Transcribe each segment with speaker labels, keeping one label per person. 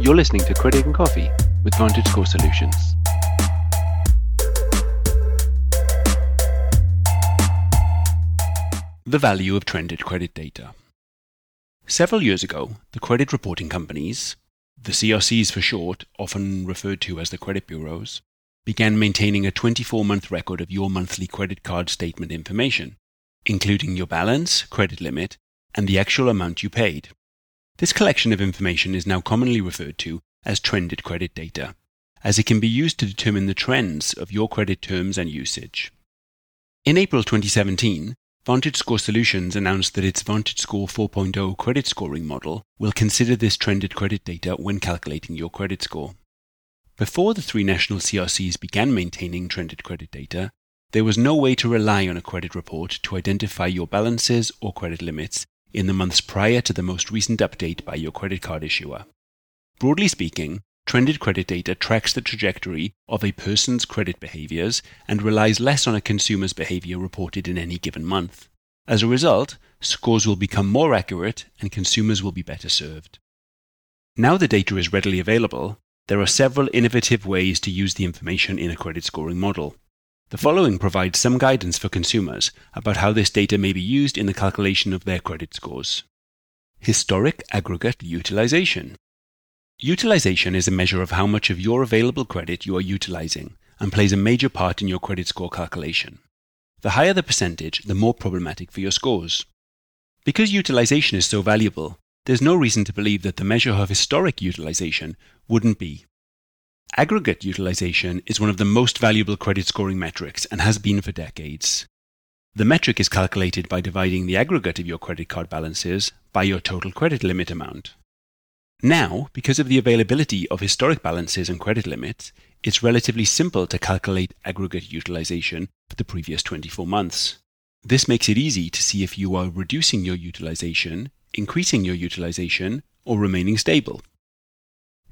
Speaker 1: You're listening to Credit and Coffee with VantageScore Solutions. The value of trended credit data. Several years ago, the credit reporting companies, the CRCs for short, often referred to as the credit bureaus, began maintaining a 24 month record of your monthly credit card statement information, including your balance, credit limit, and the actual amount you paid. This collection of information is now commonly referred to as trended credit data, as it can be used to determine the trends of your credit terms and usage. In April 2017, VantageScore Solutions announced that its VantageScore 4.0 credit scoring model will consider this trended credit data when calculating your credit score. Before the three national CRCs began maintaining trended credit data, there was no way to rely on a credit report to identify your balances or credit limits in the months prior to the most recent update by your credit card issuer. Broadly speaking, Trended credit data tracks the trajectory of a person's credit behaviors and relies less on a consumer's behavior reported in any given month. As a result, scores will become more accurate and consumers will be better served. Now the data is readily available, there are several innovative ways to use the information in a credit scoring model. The following provides some guidance for consumers about how this data may be used in the calculation of their credit scores. Historic aggregate utilization. Utilization is a measure of how much of your available credit you are utilizing and plays a major part in your credit score calculation. The higher the percentage, the more problematic for your scores. Because utilization is so valuable, there's no reason to believe that the measure of historic utilization wouldn't be. Aggregate utilization is one of the most valuable credit scoring metrics and has been for decades. The metric is calculated by dividing the aggregate of your credit card balances by your total credit limit amount. Now, because of the availability of historic balances and credit limits, it's relatively simple to calculate aggregate utilization for the previous 24 months. This makes it easy to see if you are reducing your utilization, increasing your utilization, or remaining stable.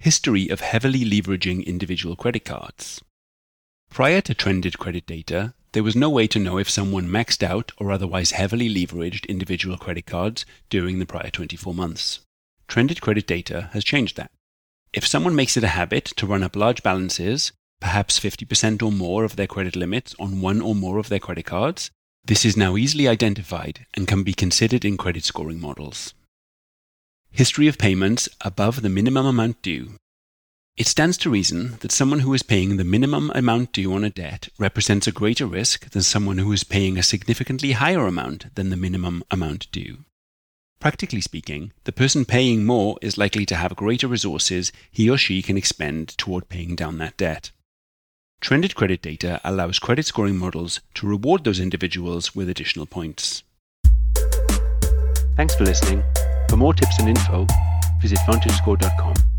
Speaker 1: History of heavily leveraging individual credit cards. Prior to trended credit data, there was no way to know if someone maxed out or otherwise heavily leveraged individual credit cards during the prior 24 months. Trended credit data has changed that. If someone makes it a habit to run up large balances, perhaps 50% or more of their credit limits on one or more of their credit cards, this is now easily identified and can be considered in credit scoring models. History of payments above the minimum amount due. It stands to reason that someone who is paying the minimum amount due on a debt represents a greater risk than someone who is paying a significantly higher amount than the minimum amount due. Practically speaking, the person paying more is likely to have greater resources he or she can expend toward paying down that debt. Trended credit data allows credit scoring models to reward those individuals with additional points. Thanks for listening. For more tips and info, visit VantageScore.com.